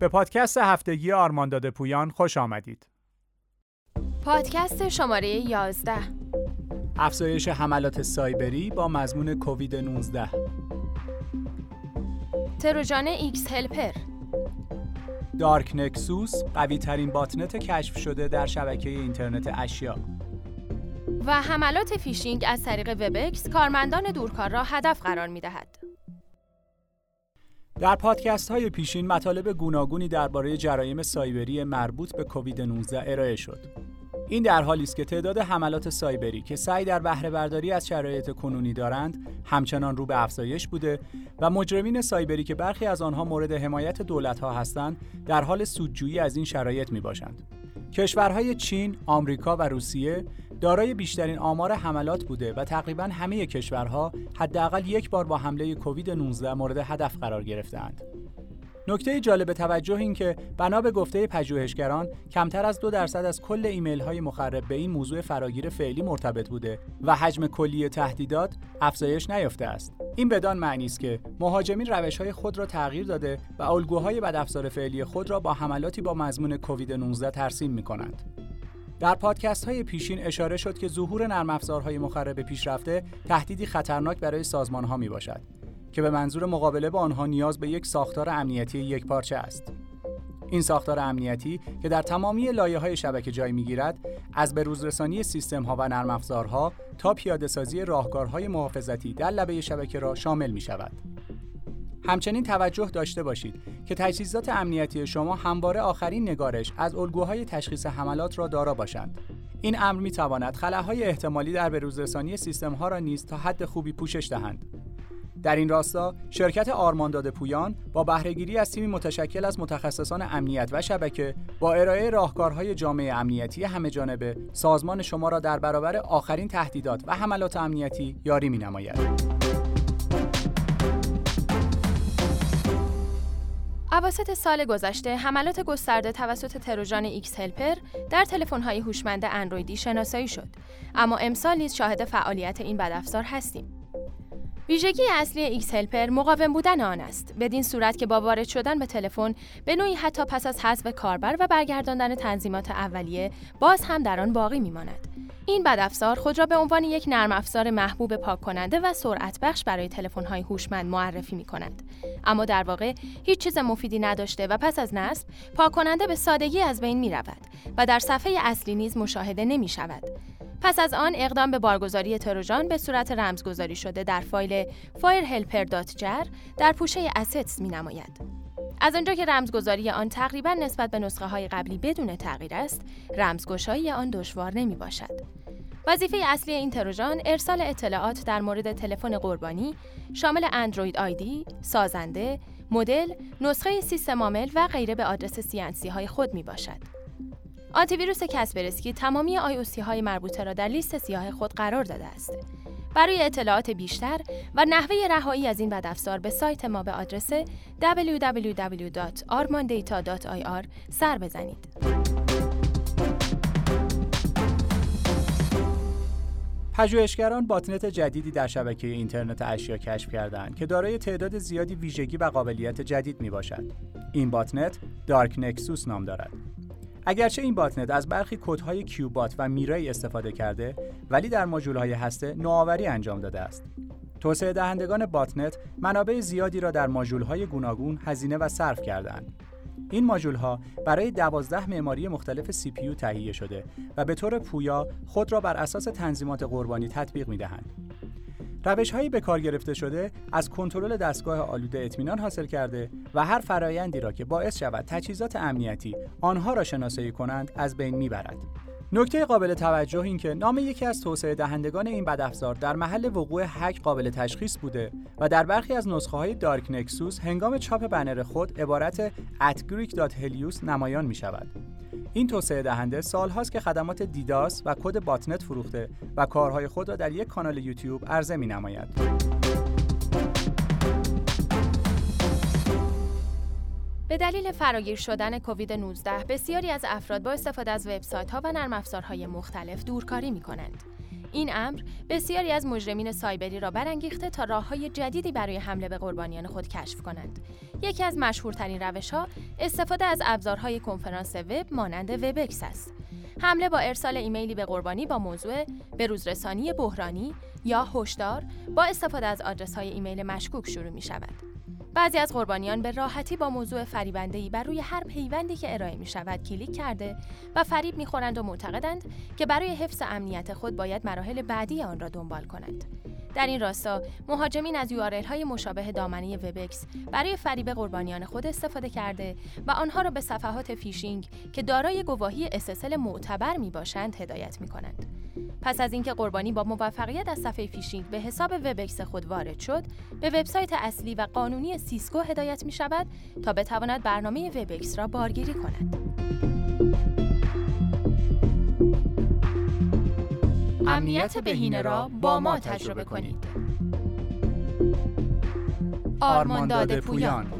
به پادکست هفتگی آرمانداد پویان خوش آمدید. پادکست شماره 11 افزایش حملات سایبری با مضمون کووید 19 تروجان xHelper Dark Nexus قوی ترین باتنت کشف شده در شبکه اینترنت اشیا و حملات فیشینگ از طریق Webex کارمندان دورکار را هدف قرار می دهد. در پادکست های پیشین مطالب گوناگونی درباره جرایم سایبری مربوط به کووید 19 ارائه شد. این در حالی است که تعداد حملات سایبری که سعی در بهره برداری از شرایط کنونی دارند همچنان رو به افزایش بوده و مجرمین سایبری که برخی از آنها مورد حمایت دولت‌ها هستند در حال سودجویی از این شرایط می باشند. کشورهای چین، آمریکا و روسیه دارای بیشترین آمار حملات بوده و تقریبا همه کشورها حداقل یک بار با حمله کووید 19 مورد هدف قرار گرفتهاند. نکته جالب توجه این که بنا به گفته پژوهشگران کمتر از دو درصد از کل ایمیل های مخرب به این موضوع فراگیر فعلی مرتبط بوده و حجم کلی تهدیدات افزایش نیافته است این بدان معنی است که مهاجمین روش های خود را تغییر داده و الگوهای بدافزار فعلی خود را با حملاتی با مضمون کووید 19 ترسیم می کنند در پادکست های پیشین اشاره شد که ظهور نرم افزارهای مخرب پیشرفته تهدیدی خطرناک برای سازمان ها می باشد که به منظور مقابله با آنها نیاز به یک ساختار امنیتی یک پارچه است. این ساختار امنیتی که در تمامی لایه های شبکه جای می‌گیرد از بروزرسانی سیستم ها و نرم افزارها تا پیاده سازی راهکارهای محافظتی در لبه شبکه را شامل می شود. همچنین توجه داشته باشید که تجهیزات امنیتی شما همواره آخرین نگارش از الگوهای تشخیص حملات را دارا باشند. این امر می تواند خلاهای احتمالی در بروزرسانی سیستم ها را نیز تا حد خوبی پوشش دهند. در این راستا شرکت آرمانداد پویان با بهرهگیری از تیمی متشکل از متخصصان امنیت و شبکه با ارائه راهکارهای جامعه امنیتی همه جانبه سازمان شما را در برابر آخرین تهدیدات و حملات امنیتی یاری می نماید. اواسط سال گذشته حملات گسترده توسط تروژان xHelper در تلفن‌های هوشمند اندرویدی شناسایی شد. اما امسال نیز شاهد فعالیت این بدافزار هستیم. ویژگی اصلی xHelper مقاوم بودن آن است بدین صورت که با وارد شدن به تلفن به نوعی حتی پس از حذف کاربر و برگرداندن تنظیمات اولیه باز هم در آن باقی میماند این بدافزار خود را به عنوان یک نرم افزار محبوب پاک کننده و سرعت بخش برای تلفن های هوشمند معرفی می کند. اما در واقع هیچ چیز مفیدی نداشته و پس از نصب پاک کننده به سادگی از بین می رود و در صفحه اصلی نیز مشاهده نمی شود. پس از آن اقدام به بارگذاری تروژان به صورت رمزگذاری شده در فایل firehelper.jar در پوشه assets می نماید. از آنجا که رمزگذاری آن تقریبا نسبت به نسخه های قبلی بدون تغییر است، رمزگشایی آن دشوار نمی باشد. وظیفه اصلی این تروژان ارسال اطلاعات در مورد تلفن قربانی شامل اندروید آیدی، سازنده، مدل، نسخه سیستم عامل و غیره به آدرس CNC های خود می باشد. آنتیویروس کسپرسکی تمامی آی های مربوطه را در لیست سیاه خود قرار داده است. برای اطلاعات بیشتر و نحوه رهایی از این بدافزار به سایت ما به آدرس www.armandata.ir سر بزنید. پژوهشگران باتنت جدیدی در شبکه اینترنت اشیا کشف کردند که دارای تعداد زیادی ویژگی و قابلیت جدید می باشد. این باتنت Dark Nexus نام دارد. اگرچه این باتنت از برخی کدهای Qbot و Mirai استفاده کرده ولی در های هسته نوآوری انجام داده است توسعه دهندگان باتنت منابع زیادی را در های گوناگون هزینه و صرف کردند این ماژول ها برای دوازده معماری مختلف پی تهیه شده و به طور پویا خود را بر اساس تنظیمات قربانی تطبیق می دهند. روش هایی به کار گرفته شده از کنترل دستگاه آلوده اطمینان حاصل کرده و هر فرایندی را که باعث شود تجهیزات امنیتی آنها را شناسایی کنند از بین می‌برد. نکته قابل توجه این که نام یکی از توسعه دهندگان این بدافزار در محل وقوع هک قابل تشخیص بوده و در برخی از نسخه های دارک نکسوس هنگام چاپ بنر خود عبارت @greek.helios نمایان می شود. این توسعه دهنده سالهاست که خدمات دیداس و کد باتنت فروخته و کارهای خود را در یک کانال یوتیوب عرضه می نماید. به دلیل فراگیر شدن کووید 19 بسیاری از افراد با استفاده از وبسایت ها و نرم افزارهای مختلف دورکاری می کنند. این امر بسیاری از مجرمین سایبری را برانگیخته تا راههای جدیدی برای حمله به قربانیان خود کشف کنند. یکی از مشهورترین روشها استفاده از ابزارهای کنفرانس وب مانند وبکس است. حمله با ارسال ایمیلی به قربانی با موضوع بروزرسانی بحرانی یا هشدار با استفاده از آدرس های ایمیل مشکوک شروع می شود. بعضی از قربانیان به راحتی با موضوع فریبنده‌ای بر روی هر پیوندی که ارائه می شود کلیک کرده و فریب می‌خورند و معتقدند که برای حفظ امنیت خود باید مراحل بعدی آن را دنبال کنند. در این راستا مهاجمین از URL های مشابه دامنه Webex برای فریب قربانیان خود استفاده کرده و آنها را به صفحات فیشینگ که دارای گواهی SSL معتبر می باشند هدایت می کنند. پس از اینکه قربانی با موفقیت از صفحه فیشینگ به حساب Webex خود وارد شد، به وبسایت اصلی و قانونی سیسکو هدایت می شود تا بتواند برنامه وبکس را بارگیری کند. امنیت بهینه را با ما تجربه کنید. آرمانداد پویان